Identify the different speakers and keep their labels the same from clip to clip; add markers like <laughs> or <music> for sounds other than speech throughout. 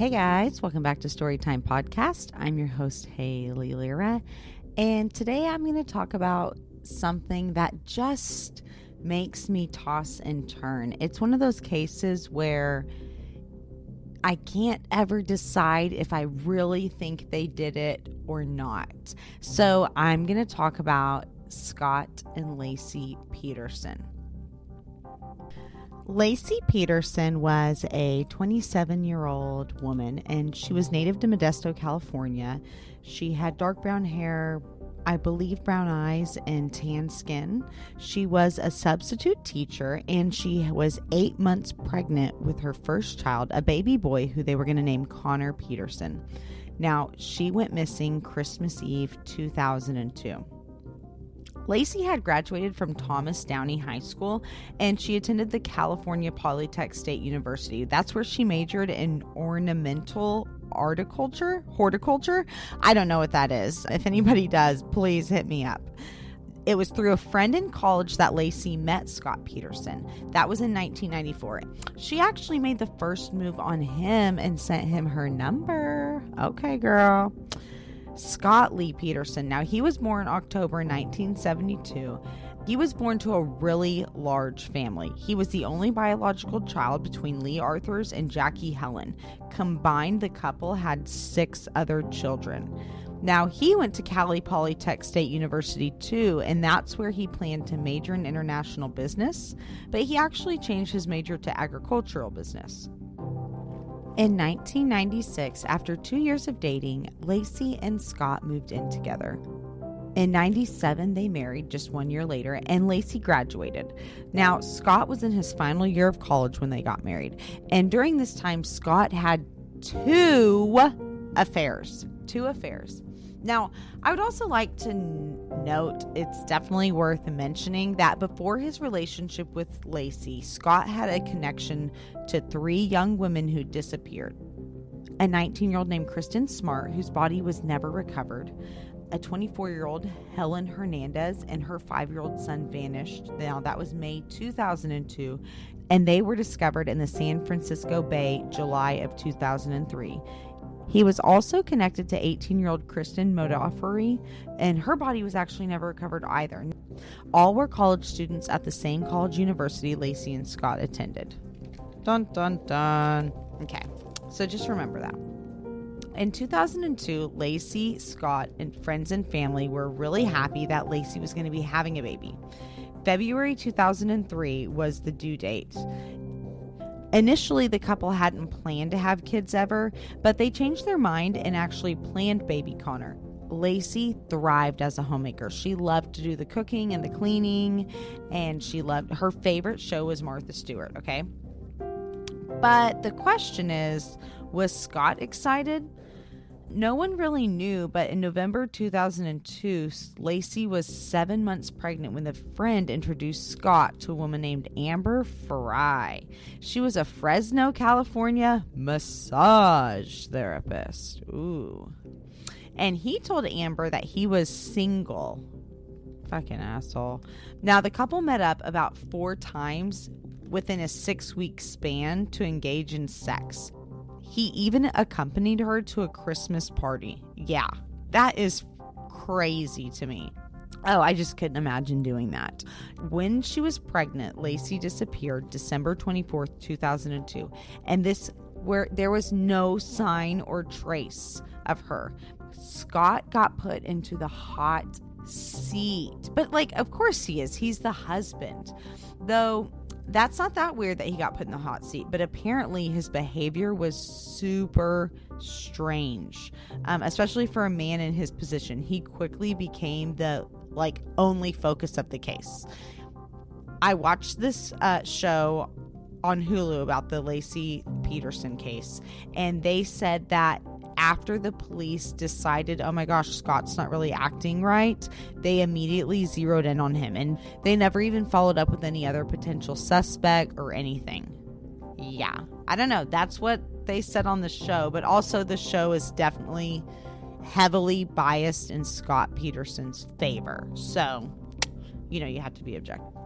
Speaker 1: Hey guys, welcome back to Storytime Podcast. I'm your host, Haley Lyra, and today I'm going to talk about something that just makes me toss and turn. It's one of those cases where I can't ever decide if I really think they did it or not. So I'm going to talk about Scott and Laci Peterson. Laci Peterson was a 27 year old woman and she was native to Modesto, California. She had dark brown hair, I believe brown eyes, and tan skin. She was a substitute teacher and she was eight months pregnant with her first child, a baby boy who they were going to name Connor Peterson. Now, she went missing Christmas Eve 2002. Laci had graduated from Thomas Downey High School and she attended the California Polytech State University. That's where she majored in ornamental horticulture. Horticulture? I don't know what that is. If anybody does, please hit me up. It was through a friend in college that Laci met Scott Peterson. That was in 1994. She actually made the first move on him and sent him her number. Okay, girl. Scott Lee Peterson. Now, he was born in October 1972. He was born to a really large family. He was the only biological child between Lee Arthurs and Jackie Helen. Combined, the couple had six other children. Now, he went to Cali Polytech State University too, and that's where he planned to major in international business, but he actually changed his major to agricultural business. In 1996, after two years of dating, Laci and Scott moved in together. In 97, they married just one year later, and Laci graduated. Now, Scott was in his final year of college when they got married. And during this time, Scott had two affairs. Two affairs. Now, I would also like to note it's definitely worth mentioning that before his relationship with Laci, Scott had a connection to three young women who disappeared. A 19 year old named Kristin Smart, whose body was never recovered, a 24 year old Helen Hernandez, and her five year old son vanished. Now, that was May 2002, and they were discovered in the San Francisco Bay July of 2003. He was also connected to 18 year old Kristen Modafferi, and her body was actually never recovered either. All were college students at the same college university Laci and Scott attended. Dun dun dun. Okay, so just remember that. In 2002, Laci, Scott, and friends and family were really happy that Laci was going to be having a baby. February 2003 was the due date. Initially, the couple hadn't planned to have kids ever, but they changed their mind and actually planned baby Connor. Laci thrived as a homemaker. She loved to do the cooking and the cleaning, and she loved her favorite show was Martha Stewart, okay? But the question is, was Scott excited? No one really knew, but in November 2002, Laci was seven months pregnant when a friend introduced Scott to a woman named Amber Frey. She was a Fresno, California massage therapist. Ooh. And he told Amber that he was single. Fucking asshole. Now, the couple met up about four times within a six week span to engage in sex. He even accompanied her to a Christmas party. Yeah, that is crazy to me. Oh, I just couldn't imagine doing that. When she was pregnant, Laci disappeared December 24th, 2002. And this where there was no sign or trace of her. Scott got put into the hot seat. But like of course he is. He's the husband. Though that's not that weird that he got put in the hot seat, but apparently his behavior was super strange, um, especially for a man in his position. He quickly became the like only focus of the case. I watched this uh, show on Hulu about the Laci Peterson case, and they said that after the police decided, oh my gosh, Scott's not really acting right, they immediately zeroed in on him and they never even followed up with any other potential suspect or anything. Yeah, I don't know. That's what they said on the show, but also the show is definitely heavily biased in Scott Peterson's favor. So, you know, you have to be objective.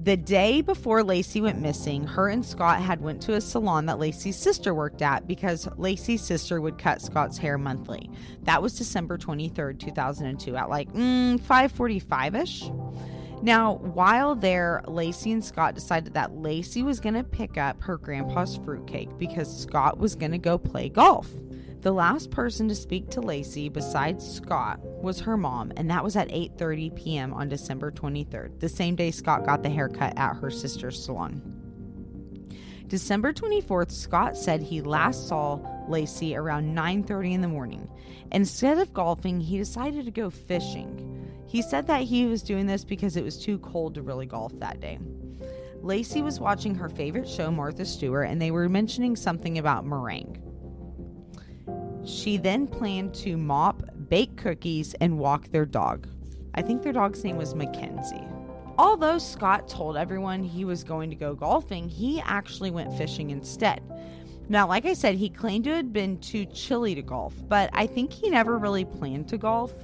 Speaker 1: The day before Laci went missing, her and Scott had went to a salon that Laci's sister worked at because Laci's sister would cut Scott's hair monthly. That was December 23rd, 2002 at like mm, 5:45ish. Now, while there, Laci and Scott decided that Laci was going to pick up her grandpa's fruitcake because Scott was going to go play golf. The last person to speak to Laci besides Scott was her mom, and that was at 8:30 p.m. on December 23rd, the same day Scott got the haircut at her sister's salon. December 24th, Scott said he last saw Laci around 9:30 in the morning. Instead of golfing, he decided to go fishing. He said that he was doing this because it was too cold to really golf that day. Laci was watching her favorite show, Martha Stewart, and they were mentioning something about meringue. She then planned to mop, bake cookies, and walk their dog. I think their dog's name was Mackenzie. Although Scott told everyone he was going to go golfing, he actually went fishing instead. Now, like I said, he claimed it had been too chilly to golf, but I think he never really planned to golf.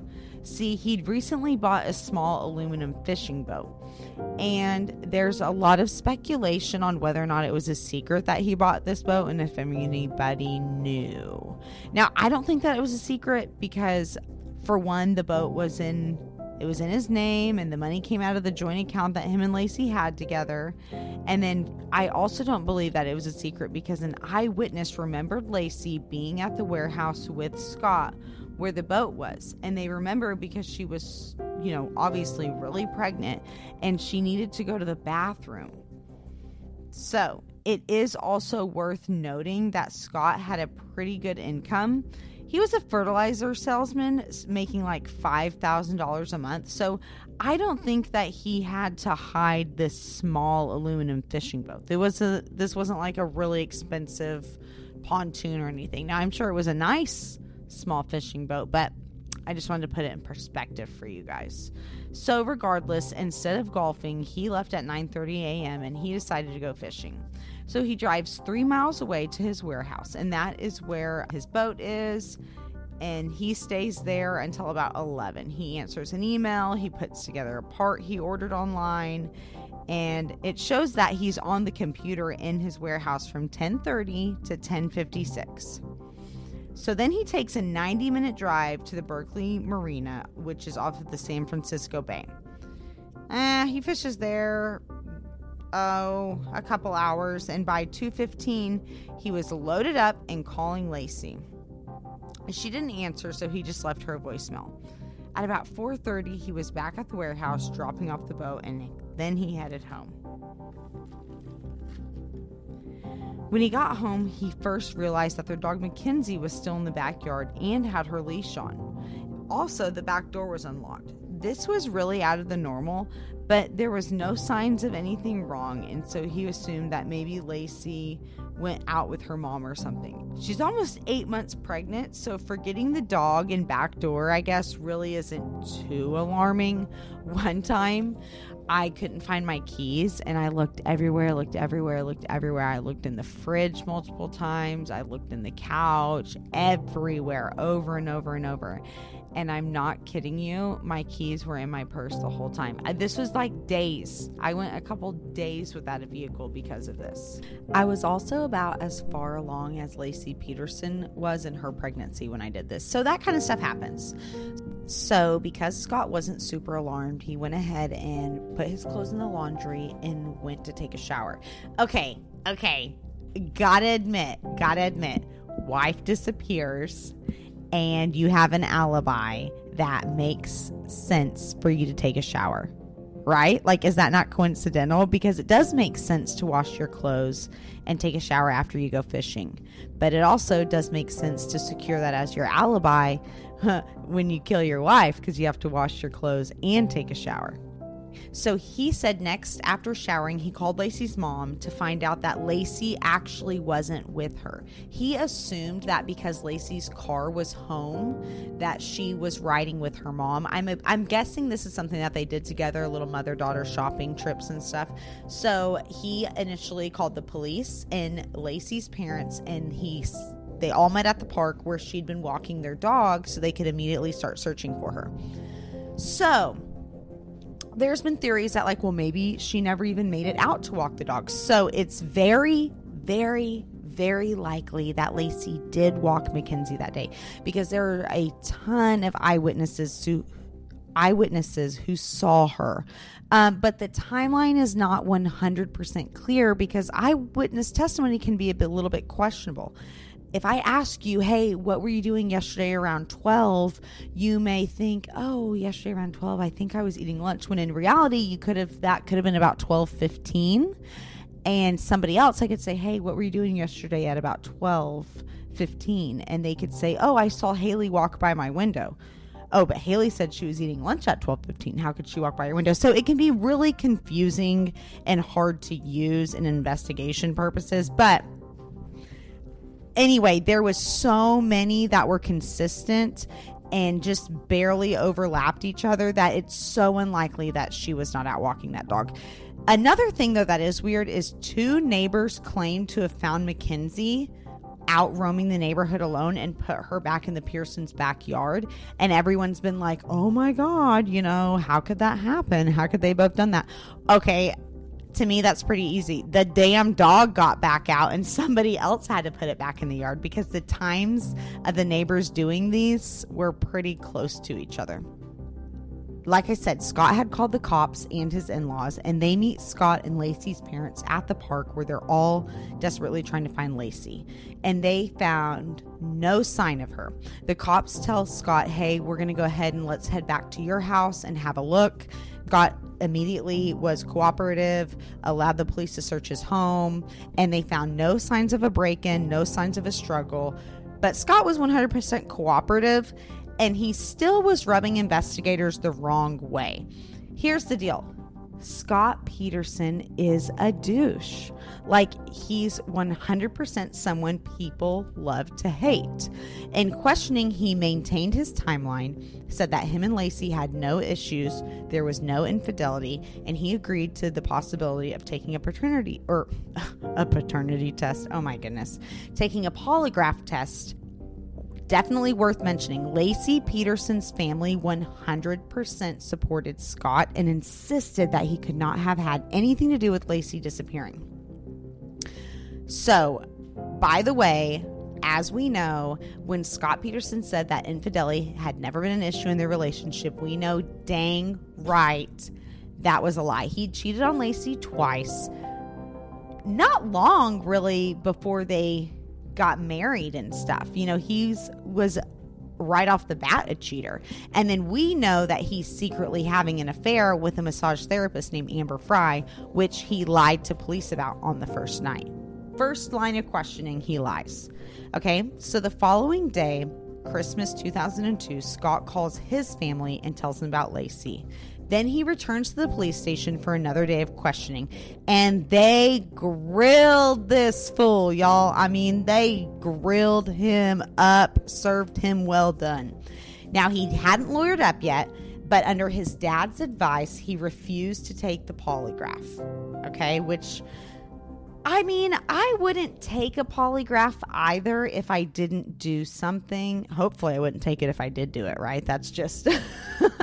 Speaker 1: See, he'd recently bought a small aluminum fishing boat, and there's a lot of speculation on whether or not it was a secret that he bought this boat and if anybody knew. Now, I don't think that it was a secret because, for one, the boat was in it was in his name and the money came out of the joint account that him and Laci had together. And then I also don't believe that it was a secret because an eyewitness remembered Laci being at the warehouse with Scott where the boat was. And they remember because she was, you know, obviously really pregnant and she needed to go to the bathroom. So it is also worth noting that Scott had a pretty good income. He was a fertilizer salesman making like $5,000 a month. So I don't think that he had to hide this small aluminum fishing boat. It was a this wasn't like a really expensive pontoon or anything. Now I'm sure it was a nice small fishing boat, but I just wanted to put it in perspective for you guys. So regardless, instead of golfing, he left at 9:30 a.m. and he decided to go fishing. So he drives 3 miles away to his warehouse and that is where his boat is and he stays there until about 11. He answers an email, he puts together a part he ordered online, and it shows that he's on the computer in his warehouse from 10:30 to 10:56. So then he takes a 90 minute drive to the Berkeley Marina, which is off of the San Francisco Bay. Eh, he fishes there, oh, a couple hours, and by 2:15, he was loaded up and calling Laci. She didn't answer, so he just left her a voicemail. At about 4:30, he was back at the warehouse dropping off the boat and then he headed home. When he got home, he first realized that their dog Mackenzie was still in the backyard and had her leash on. Also, the back door was unlocked. This was really out of the normal, but there was no signs of anything wrong, and so he assumed that maybe Laci went out with her mom or something. She's almost eight months pregnant, so forgetting the dog and back door, I guess, really isn't too alarming. <laughs> One time, I couldn't find my keys and I looked everywhere, looked everywhere, looked everywhere. I looked in the fridge multiple times, I looked in the couch, everywhere, over and over and over. And I'm not kidding you, my keys were in my purse the whole time. Uh, this was like days. I went a couple days without a vehicle because of this. I was also about as far along as Laci Peterson was in her pregnancy when I did this. So that kind of stuff happens. So, because Scott wasn't super alarmed, he went ahead and put his clothes in the laundry and went to take a shower. Okay, okay. Gotta admit, gotta admit, wife disappears and you have an alibi that makes sense for you to take a shower, right? Like, is that not coincidental? Because it does make sense to wash your clothes and take a shower after you go fishing. But it also does make sense to secure that as your alibi when you kill your wife because you have to wash your clothes and take a shower. So he said next, after showering, he called Laci's mom to find out that Laci actually wasn't with her. He assumed that because Laci's car was home, that she was riding with her mom. I'm a, I'm guessing this is something that they did together, little mother daughter shopping trips and stuff. So he initially called the police and Laci's parents, and he they all met at the park where she'd been walking their dog so they could immediately start searching for her. So, there's been theories that, like, well, maybe she never even made it out to walk the dog. So it's very, very, very likely that Laci did walk Mackenzie that day because there are a ton of eyewitnesses who eyewitnesses who saw her. Um, but the timeline is not 100% clear because eyewitness testimony can be a bit, little bit questionable if I ask you, hey, what were you doing yesterday around 12? You may think, oh, yesterday around 12, I think I was eating lunch. When in reality, you could have, that could have been about 12 15. And somebody else, I could say, hey, what were you doing yesterday at about 12 15? And they could say, oh, I saw Haley walk by my window. Oh, but Haley said she was eating lunch at 12:15. How could she walk by your window? So it can be really confusing and hard to use in investigation purposes, but anyway, there was so many that were consistent and just barely overlapped each other that it's so unlikely that she was not out walking that dog. Another thing though that is weird is two neighbors claim to have found Mackenzie out roaming the neighborhood alone and put her back in the Pearsons' backyard. And everyone's been like, oh my God, you know, how could that happen? How could they both done that? Okay, to me that's pretty easy. The damn dog got back out and somebody else had to put it back in the yard because the times of the neighbors doing these were pretty close to each other like I said, Scott had called the cops and his in laws, and they meet Scott and Laci's parents at the park where they're all desperately trying to find Laci. And they found no sign of her. The cops tell Scott, hey, we're going to go ahead and let's head back to your house and have a look. Scott immediately was cooperative, allowed the police to search his home, and they found no signs of a break in, no signs of a struggle. But Scott was 100% cooperative and he still was rubbing investigators the wrong way. Here's the deal Scott Peterson is a douche. Like, he's 100% someone people love to hate. In questioning, he maintained his timeline, said that him and Laci had no issues, there was no infidelity, and he agreed to the possibility of taking a paternity or <laughs> a paternity test. Oh my goodness. Taking a polygraph test Definitely worth mentioning, Laci Peterson's family 100% supported Scott and insisted that he could not have had anything to do with Laci disappearing. So, by the way, as we know, when Scott Peterson said that infidelity had never been an issue in their relationship, we know dang right that was a lie. He cheated on Laci twice. Not long, really, before they got married and stuff. You know, he's was right off the bat a cheater. And then we know that he's secretly having an affair with a massage therapist named Amber Frey, which he lied to police about on the first night. First line of questioning, he lies. Okay, so the following day, Christmas 2002, Scott calls his family and tells them about Laci. Then he returns to the police station for another day of questioning. And they grilled this fool, y'all. I mean, they grilled him up, served him well done. Now, he hadn't lawyered up yet, but under his dad's advice, he refused to take the polygraph. Okay, which I mean, I wouldn't take a polygraph either if I didn't do something. Hopefully I wouldn't take it if I did do it, right? That's just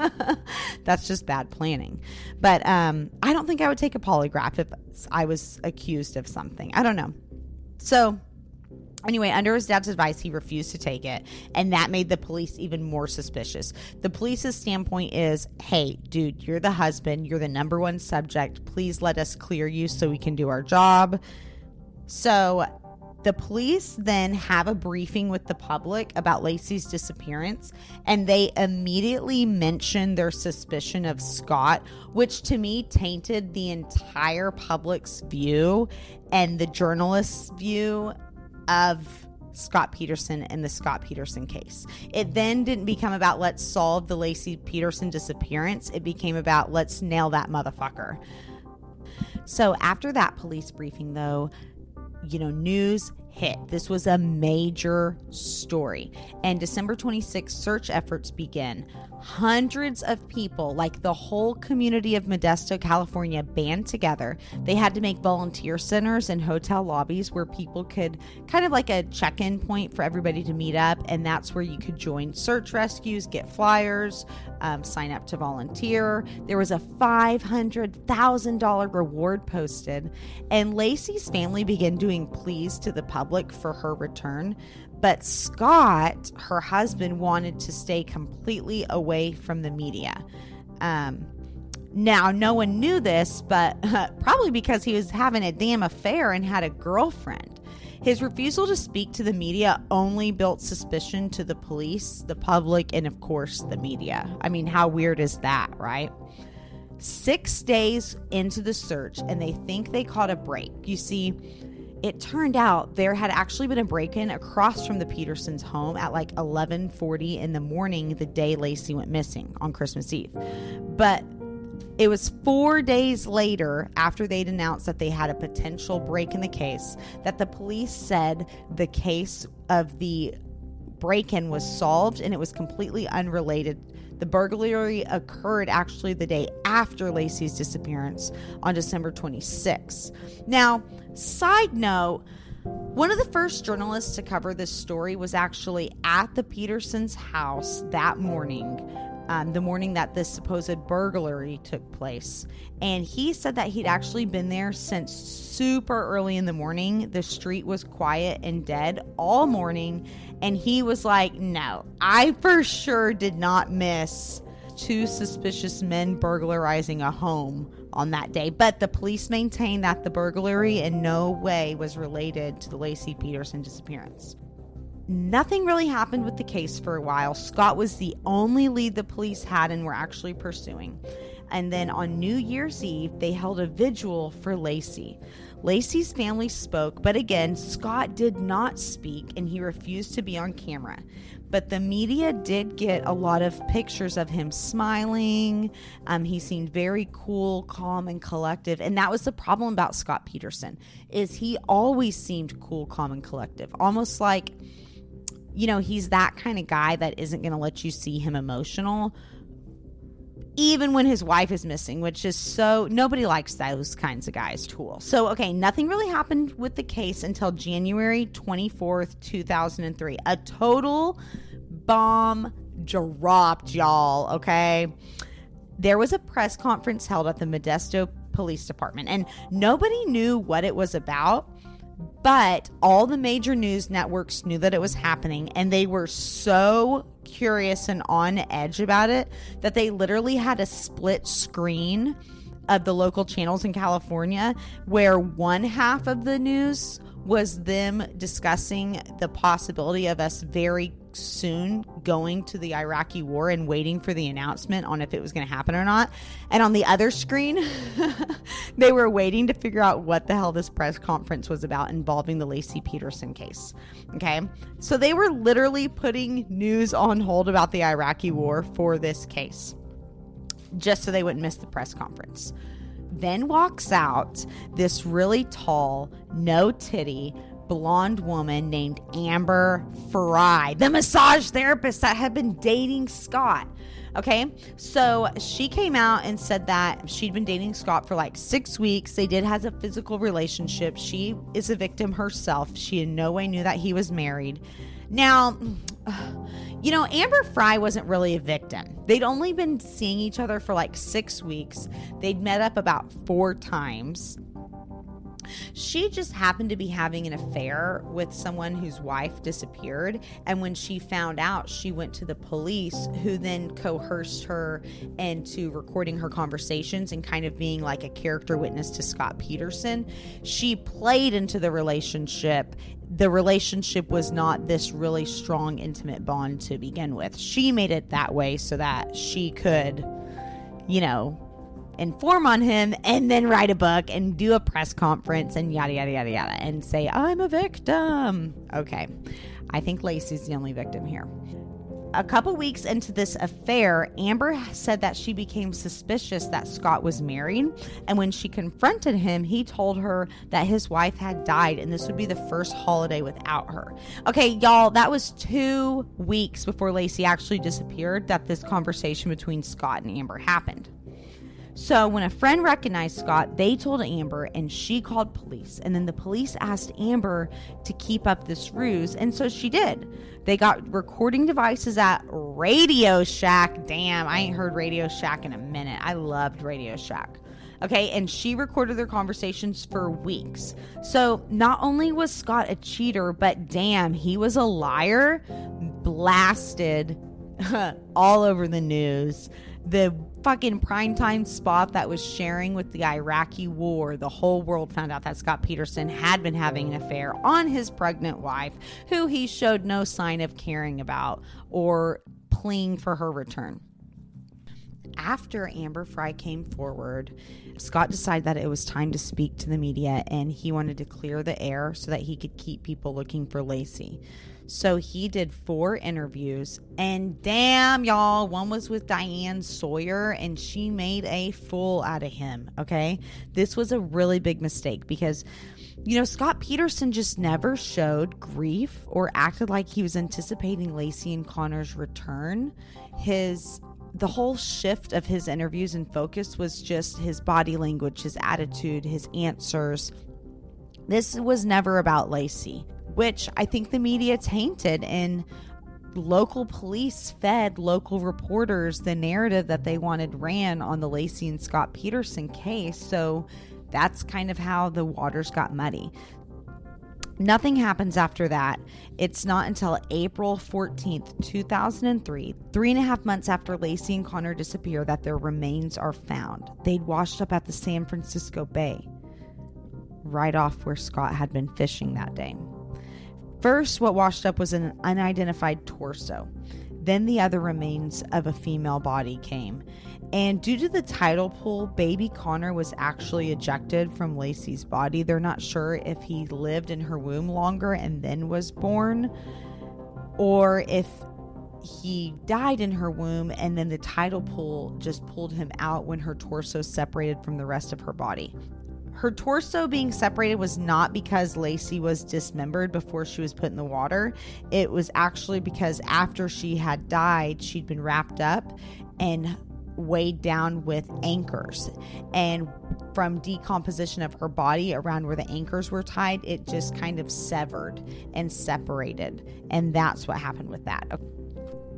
Speaker 1: <laughs> that's just bad planning. But um I don't think I would take a polygraph if I was accused of something. I don't know. So Anyway, under his dad's advice, he refused to take it, and that made the police even more suspicious. The police's standpoint is hey, dude, you're the husband, you're the number one subject. Please let us clear you so we can do our job. So the police then have a briefing with the public about Laci's disappearance, and they immediately mention their suspicion of Scott, which to me tainted the entire public's view and the journalist's view of Scott Peterson and the Scott Peterson case. It then didn't become about let's solve the Laci Peterson disappearance. It became about let's nail that motherfucker. So after that police briefing, though, you know, news hit. This was a major story. And December 26th, search efforts begin. Hundreds of people, like the whole community of Modesto, California, band together. They had to make volunteer centers and hotel lobbies where people could kind of like a check in point for everybody to meet up. And that's where you could join search rescues, get flyers, um, sign up to volunteer. There was a $500,000 reward posted. And Laci's family began doing pleas to the public for her return. But Scott, her husband, wanted to stay completely away from the media. Um, now, no one knew this, but uh, <laughs> probably because he was having a damn affair and had a girlfriend. His refusal to speak to the media only built suspicion to the police, the public, and of course, the media. I mean, how weird is that, right? Six days into the search, and they think they caught a break. You see, it turned out there had actually been a break-in across from the Petersons' home at like 11:40 in the morning the day Laci went missing on Christmas Eve. But it was 4 days later after they'd announced that they had a potential break in the case that the police said the case of the break-in was solved and it was completely unrelated the burglary occurred actually the day after Laci's disappearance on December 26. Now, side note, one of the first journalists to cover this story was actually at the Petersons' house that morning um, the morning that this supposed burglary took place. And he said that he'd actually been there since super early in the morning. The street was quiet and dead all morning. And he was like, No, I for sure did not miss two suspicious men burglarizing a home on that day. But the police maintained that the burglary in no way was related to the Laci Peterson disappearance. Nothing really happened with the case for a while. Scott was the only lead the police had and were actually pursuing. And then on New Year's Eve, they held a vigil for Laci. Laci's family spoke, but again, Scott did not speak and he refused to be on camera. But the media did get a lot of pictures of him smiling. Um, he seemed very cool, calm, and collective. And that was the problem about Scott Peterson is he always seemed cool, calm, and collective, almost like you know, he's that kind of guy that isn't going to let you see him emotional, even when his wife is missing, which is so nobody likes those kinds of guys, Tool. So, okay, nothing really happened with the case until January 24th, 2003. A total bomb dropped, y'all, okay? There was a press conference held at the Modesto Police Department, and nobody knew what it was about but all the major news networks knew that it was happening and they were so curious and on edge about it that they literally had a split screen of the local channels in California where one half of the news was them discussing the possibility of us very soon going to the Iraqi war and waiting for the announcement on if it was going to happen or not. And on the other screen, <laughs> they were waiting to figure out what the hell this press conference was about involving the Laci Peterson case. Okay. So they were literally putting news on hold about the Iraqi war for this case just so they wouldn't miss the press conference. Then walks out this really tall, no titty, blonde woman named Amber Frey, the massage therapist that had been dating Scott. Okay, so she came out and said that she'd been dating Scott for like six weeks. They did have a physical relationship. She is a victim herself. She in no way knew that he was married. Now, <sighs> you know, Amber Frey wasn't really a victim. They'd only been seeing each other for like six weeks. They'd met up about four times. She just happened to be having an affair with someone whose wife disappeared. And when she found out, she went to the police, who then coerced her into recording her conversations and kind of being like a character witness to Scott Peterson. She played into the relationship the relationship was not this really strong, intimate bond to begin with. She made it that way so that she could, you know, inform on him and then write a book and do a press conference and yada, yada, yada, yada, and say, I'm a victim. Okay. I think Laci's the only victim here. a couple weeks into this affair, Amber said that she became suspicious that Scott was married. And when she confronted him, he told her that his wife had died and this would be the first holiday without her. Okay, y'all, that was two weeks before Laci actually disappeared that this conversation between Scott and Amber happened. So when a friend recognized Scott, they told Amber and she called police. And then the police asked Amber to keep up this ruse. And so she did. They got recording devices at Radio Shack. Damn, I ain't heard Radio Shack in a minute. I loved Radio Shack. Okay, and she recorded their conversations for weeks. So not only was Scott a cheater, but damn, he was a liar, blasted <laughs> all over the news. The fucking primetime spot that was sharing with the Iraqi war, the whole world found out that Scott Peterson had been having an affair on his pregnant wife, who he showed no sign of caring about or pleading for her return. After Amber Frey came forward, Scott decided that it was time to speak to the media and he wanted to clear the air so that he could keep people looking for Laci. So he did four interviews, and damn, y'all, one was with Diane Sawyer, and she made a fool out of him. Okay. This was a really big mistake because, you know, Scott Peterson just never showed grief or acted like he was anticipating Laci and Connor's return. His the whole shift of his interviews and focus was just his body language, his attitude, his answers. This was never about Laci which I think the media tainted and local police fed local reporters the narrative that they wanted ran on the Laci and Scott Peterson case. So that's kind of how the waters got muddy. Nothing happens after that. It's not until April 14th, 2003, three and a half months after Laci and Connor disappear, that their remains are found. They'd washed up at the San Francisco Bay, right off where Scott had been fishing that day. First, what washed up was an unidentified torso. Then the other remains of a female body came. And due to the tidal pool, baby Connor was actually ejected from Laci's body. They're not sure if he lived in her womb longer and then was born, or if he died in her womb and then the tidal pool just pulled him out when her torso separated from the rest of her body. Her torso being separated was not because Laci was dismembered before she was put in the water. It was actually because after she had died, she'd been wrapped up and weighed down with anchors. And from decomposition of her body around where the anchors were tied, it just kind of severed and separated. And that's what happened with that.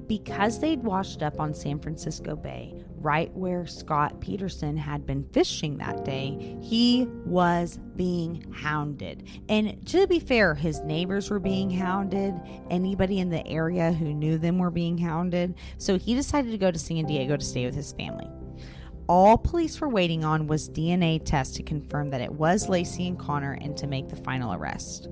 Speaker 1: Because they'd washed up on San Francisco Bay, right where Scott Peterson had been fishing that day, he was being hounded. And to be fair, his neighbors were being hounded. Anybody in the area who knew them were being hounded. So he decided to go to San Diego to stay with his family. All police were waiting on was DNA tests to confirm that it was Laci and Connor and to make the final arrest.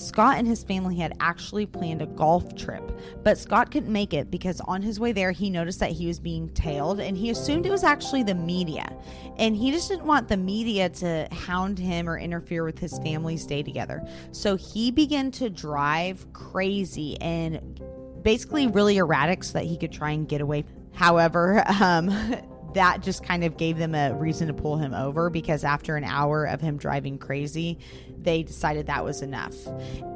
Speaker 1: Scott and his family had actually planned a golf trip, but Scott couldn't make it because on his way there, he noticed that he was being tailed and he assumed it was actually the media. And he just didn't want the media to hound him or interfere with his family's day together. So he began to drive crazy and basically really erratic so that he could try and get away. However, <laughs> um, that just kind of gave them a reason to pull him over because after an hour of him driving crazy, they decided that was enough.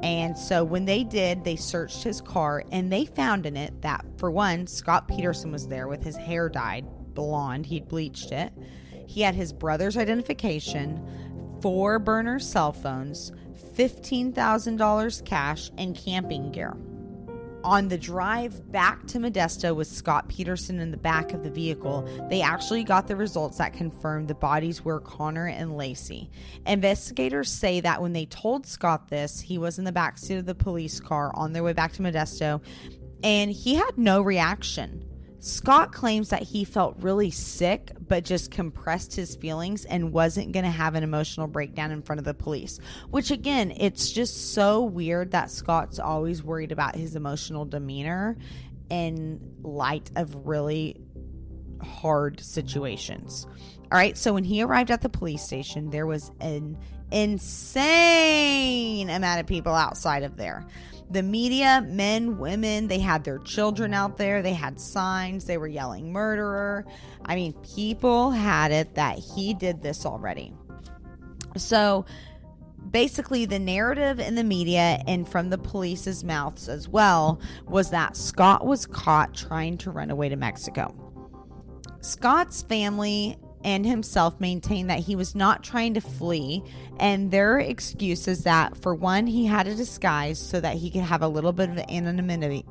Speaker 1: And so when they did, they searched his car and they found in it that, for one, Scott Peterson was there with his hair dyed blonde, he'd bleached it. He had his brother's identification, four burner cell phones, $15,000 cash, and camping gear. On the drive back to Modesto with Scott Peterson in the back of the vehicle, they actually got the results that confirmed the bodies were Connor and Laci. Investigators say that when they told Scott this, he was in the back seat of the police car on their way back to Modesto, and he had no reaction. Scott claims that he felt really sick, but just compressed his feelings and wasn't going to have an emotional breakdown in front of the police. Which, again, it's just so weird that Scott's always worried about his emotional demeanor in light of really hard situations. All right, so when he arrived at the police station, there was an insane amount of people outside of there. The media, men, women, they had their children out there. They had signs. They were yelling murderer. I mean, people had it that he did this already. So basically, the narrative in the media and from the police's mouths as well was that Scott was caught trying to run away to Mexico. Scott's family and himself maintained that he was not trying to flee, and their excuse is that for one, he had a disguise so that he could have a little bit of anonymity,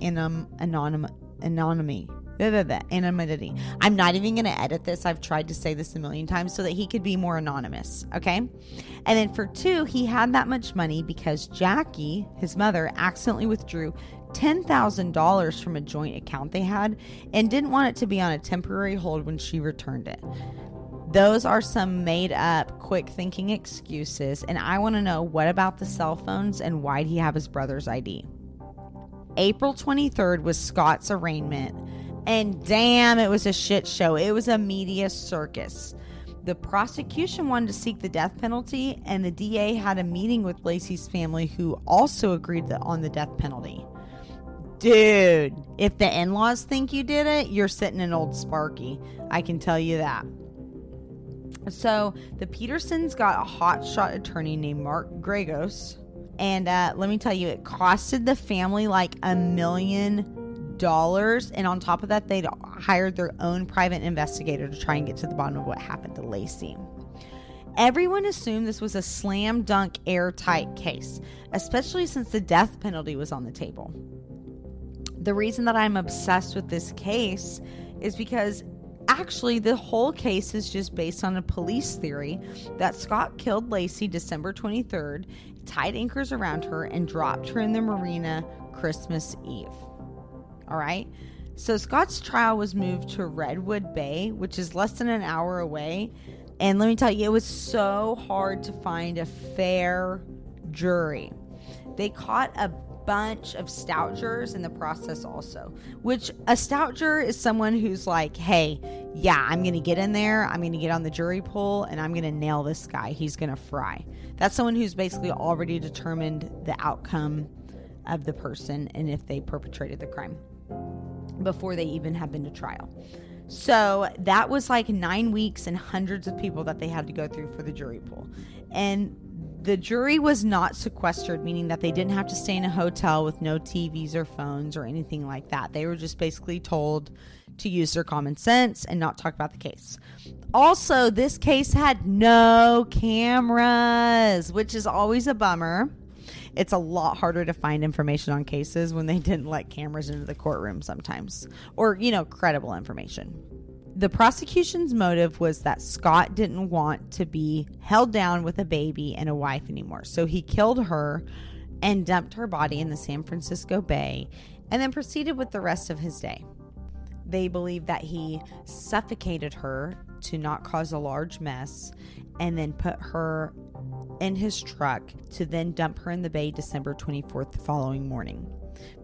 Speaker 1: anonymity, anonymity. I'm not even going to edit this. I've tried to say this a million times so that he could be more anonymous. Okay. And then for two, he had that much money because Jackie, his mother, accidentally withdrew $10,000 from a joint account they had and didn't want it to be on a temporary hold when she returned it. Those are some made up, quick thinking excuses, and I want to know what about the cell phones and why'd he have his brother's ID? April 23rd was Scott's arraignment, and damn, it was a shit show. It was a media circus. The prosecution wanted to seek the death penalty, and the DA had a meeting with Laci's family, who also agreed on the death penalty. Dude, if the in laws think you did it, you're sitting in old Sparky. I can tell you that. So the Petersons got a hotshot attorney named Mark Geragos. And uh, let me tell you, it costed the family like a million dollars. And on top of that, they'd hired their own private investigator to try and get to the bottom of what happened to Laci. Everyone assumed this was a slam dunk airtight case, especially since the death penalty was on the table the reason that I'm obsessed with this case is because actually the whole case is just based on a police theory that Scott killed Laci December 23rd, tied anchors around her, and dropped her in the marina Christmas Eve. All right. So Scott's trial was moved to Redwood Bay, which is less than an hour away. And let me tell you, it was so hard to find a fair jury. They caught a bunch of stealth jurors in the process also which a stealth juror is someone who's like hey yeah i'm gonna get in there i'm gonna get on the jury pool and i'm gonna nail this guy. He's gonna fry. That's someone who's basically already determined the outcome of the person and if they perpetrated the crime before they even have been to trial. So that was like nine weeks and hundreds of people that they had to go through for the jury pool. And the jury was not sequestered, meaning that they didn't have to stay in a hotel with no TVs or phones or anything like that. They were just basically told to use their common sense and not talk about the case. Also, this case had no cameras, which is always a bummer. It's a lot harder to find information on cases when they didn't let cameras into the courtroom sometimes, or, you know, credible information. The prosecution's motive was that Scott didn't want to be held down with a baby and a wife anymore. So he killed her and dumped her body in the San Francisco Bay and then proceeded with the rest of his day. They believe that he suffocated her to not cause a large mess and then put her in his truck to then dump her in the bay December 24th the following morning.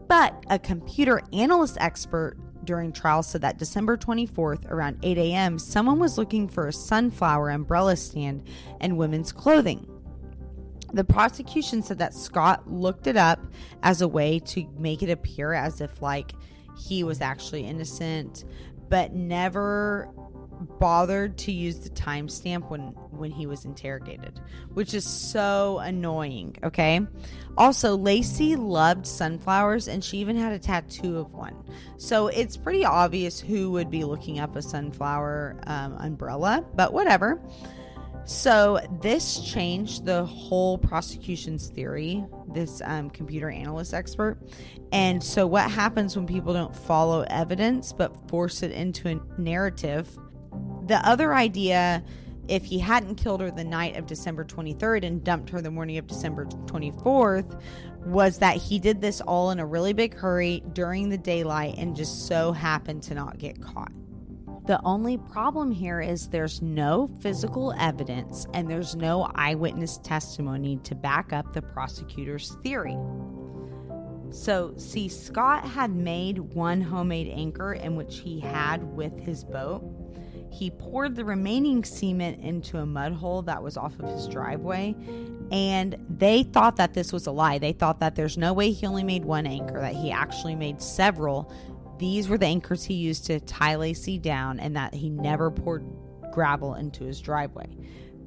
Speaker 1: But a computer analyst expert during trial said that December 24th, around 8 a.m., someone was looking for a sunflower umbrella stand and women's clothing. The prosecution said that Scott looked it up as a way to make it appear as if, like, he was actually innocent, but never bothered to use the timestamp when when he was interrogated, which is so annoying, okay? Also, Laci loved sunflowers and she even had a tattoo of one. So it's pretty obvious who would be looking up a sunflower um, umbrella, but whatever. So this changed the whole prosecution's theory, this um, computer analyst expert. And so, what happens when people don't follow evidence but force it into a narrative the other idea, if he hadn't killed her the night of December 23rd and dumped her the morning of December 24th, was that he did this all in a really big hurry during the daylight and just so happened to not get caught. The only problem here is there's no physical evidence and there's no eyewitness testimony to back up the prosecutor's theory. So, see, Scott had made one homemade anchor in which he had with his boat he poured the remaining cement into a mud hole that was off of his driveway. And they thought that this was a lie. They thought that there's no way he only made one anchor, that he actually made several. These were the anchors he used to tie Laci down, and that he never poured gravel into his driveway.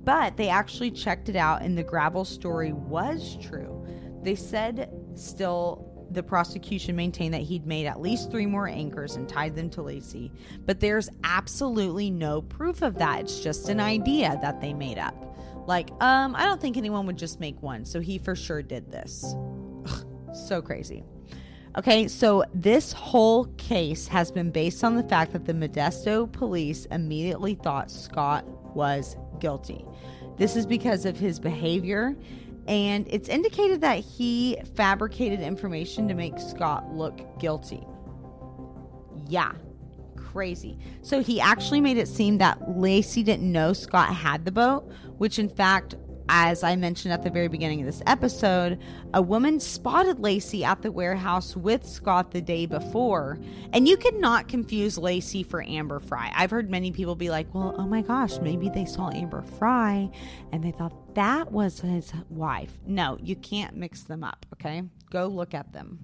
Speaker 1: But they actually checked it out, and the gravel story was true. They said still the prosecution maintained that he'd made at least three more anchors and tied them to Laci, but there's absolutely no proof of that. It's just an idea that they made up. Like, um, I don't think anyone would just make one, so he for sure did this. Ugh, so crazy. Okay, so this whole case has been based on the fact that the Modesto police immediately thought Scott was guilty. This is because of his behavior and it's indicated that he fabricated information to make Scott look guilty. Yeah, crazy. So he actually made it seem that Laci didn't know Scott had the boat, which in fact as I mentioned at the very beginning of this episode, a woman spotted Laci at the warehouse with Scott the day before. And you could not confuse Laci for Amber Frey. I've heard many people be like, well, oh my gosh, maybe they saw Amber Frey and they thought that was his wife. No, you can't mix them up, okay? Go look at them.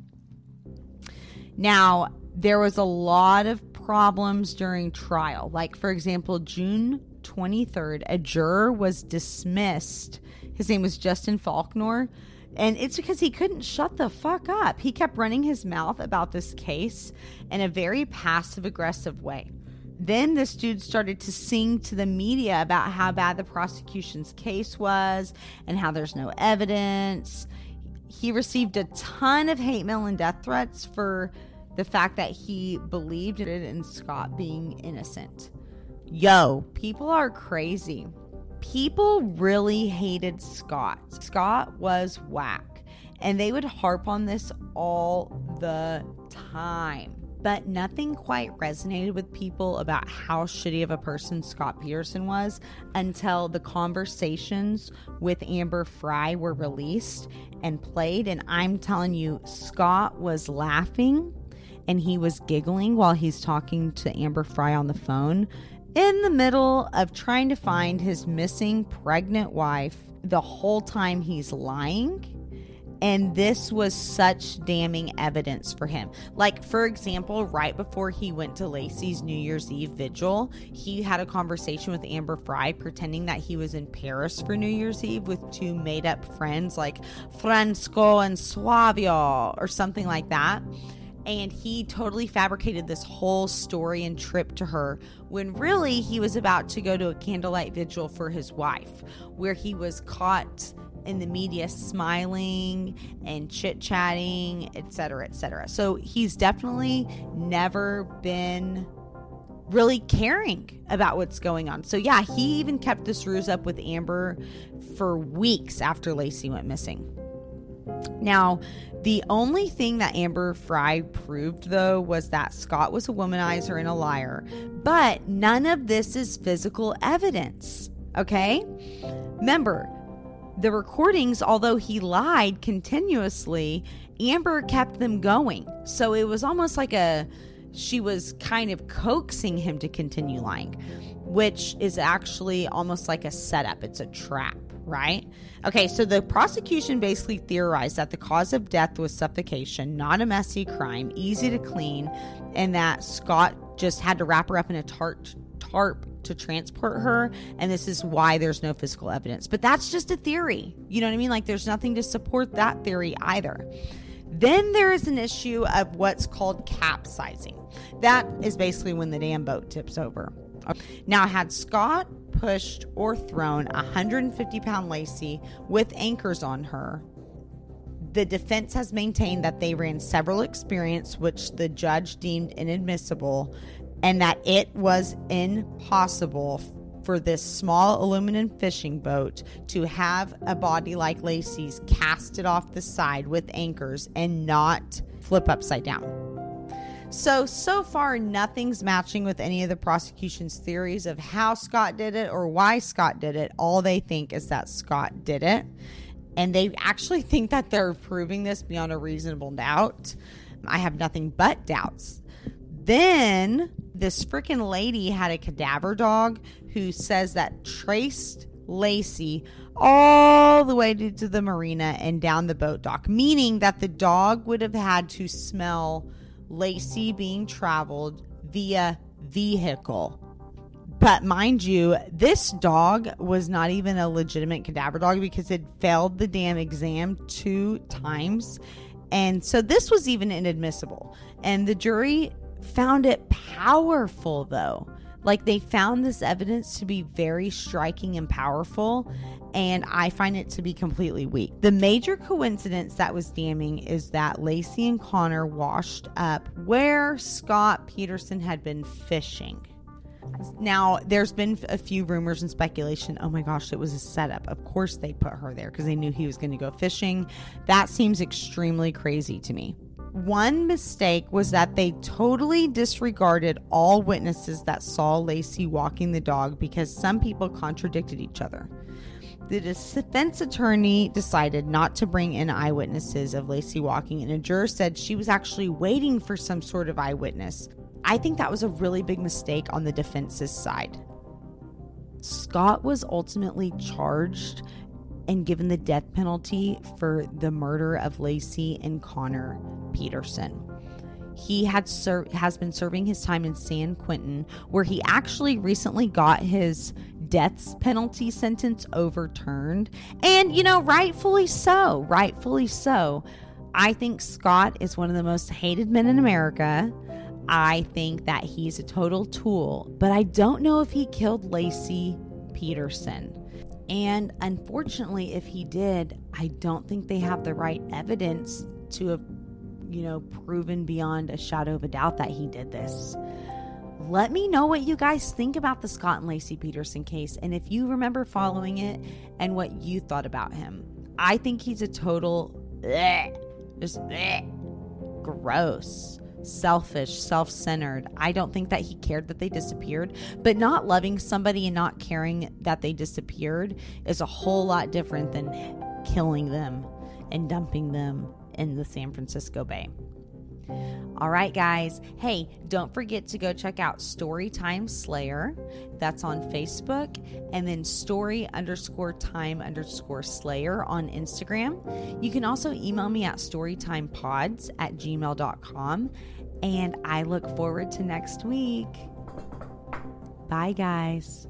Speaker 1: Now, there was a lot of problems during trial. Like, for example, June 23rd, a juror was dismissed. His name was Justin Falconer. And it's because he couldn't shut the fuck up. He kept running his mouth about this case in a very passive aggressive way. Then this dude started to sing to the media about how bad the prosecution's case was and how there's no evidence. He received a ton of hate mail and death threats for the fact that he believed in Scott being innocent. Yo, people are crazy. People really hated Scott. Scott was whack. And they would harp on this all the time. But nothing quite resonated with people about how shitty of a person Scott Peterson was until the conversations with Amber Frey were released and played. And I'm telling you, Scott was laughing and he was giggling while he's talking to Amber Frey on the phone in the middle of trying to find his missing pregnant wife the whole time he's lying. And this was such damning evidence for him. Like, for example, right before he went to Laci's New Year's Eve vigil, he had a conversation with Amber Frey pretending that he was in Paris for New Year's Eve with two made up friends like Francesco and Suavio or something like that and he totally fabricated this whole story and trip to her when really he was about to go to a candlelight vigil for his wife, where he was caught in the media smiling and chit chatting, etc., etc. So he's definitely never been really caring about what's going on. So yeah, he even kept this ruse up with Amber for weeks after Laci went missing. Now, the only thing that Amber Frey proved, though, was that Scott was a womanizer and a liar. But none of this is physical evidence. Okay? Remember, the recordings, although he lied continuously, Amber kept them going. So it was almost like a she was kind of coaxing him to continue lying, which is actually almost like a setup. It's a trap right? Okay, so the prosecution basically theorized that the cause of death was suffocation, not a messy crime, easy to clean, and that Scott just had to wrap her up in a tarp tarp to transport her and this is why there's no physical evidence. But that's just a theory. You know what i mean? Like there's nothing to support that theory either. Then there is an issue of what's called capsizing. That is basically when the damn boat tips over. Now had scott pushed, or thrown a 150 pound Laci with anchors on her. The defense has maintained that they ran several experiments which the judge deemed inadmissible and that it was impossible for this small aluminum fishing boat to have a body like Laci's casted off the side with anchors and not flip upside down. So, so far, nothing's matching with any of the prosecution's theories of how Scott did it or why Scott did it. All they think is that Scott did it. And they actually <laughs> think that they're proving this beyond a reasonable doubt. I have nothing but doubts. Then this freaking lady had a cadaver dog who says that traced Laci all the way to the marina and down the boat dock, meaning that the dog would have had to smell Laci being traveled via vehicle. But mind you, this dog was not even a legitimate cadaver dog because it failed the damn exam two times. And so this was even inadmissible. And the jury found it powerful, though. Like they found this evidence to be very striking and powerful, and I find it to be completely weak. The major coincidence that was damning is that Laci and Connor washed up where Scott Peterson had been fishing. Now, there's been a few rumors and speculation. Oh my gosh, it was a setup. Of course, they put her there because they knew he was going to go fishing. That seems extremely crazy to me. One mistake was that they totally disregarded all witnesses that saw Laci walking the dog because some people contradicted each other. The defense attorney decided not to bring in eyewitnesses of Laci walking, and a juror said she was actually waiting for some sort of eyewitness. I think that was a really big mistake on the defense's side. Scott was ultimately charged and given the death penalty for the murder of Laci and Connor Peterson. He had ser- has been serving his time in San Quentin, where he actually recently got his death penalty sentence overturned. And, you know, rightfully so. Rightfully so. I think Scott is one of the most hated men in America. I think that he's a total tool, but I don't know if he killed Laci Peterson. And unfortunately, if he did, I don't think they have the right evidence to have, you know, proven beyond a shadow of a doubt that he did this. Let me know what you guys think about the Scott and Laci Peterson case and if you remember following it and what you thought about him. I think he's a total bleh, just bleh, gross selfish, self centered. I don't think that he cared that they disappeared, but not loving somebody and not caring that they disappeared is a whole lot different than killing them and dumping them in the San Francisco Bay. All right, guys. Hey, don't forget to go check out Storytime Slayer. That's on Facebook. And then story underscore time underscore slayer on Instagram. You can also email me at storytimepods at gmail.com. And I look forward to next week. Bye, guys.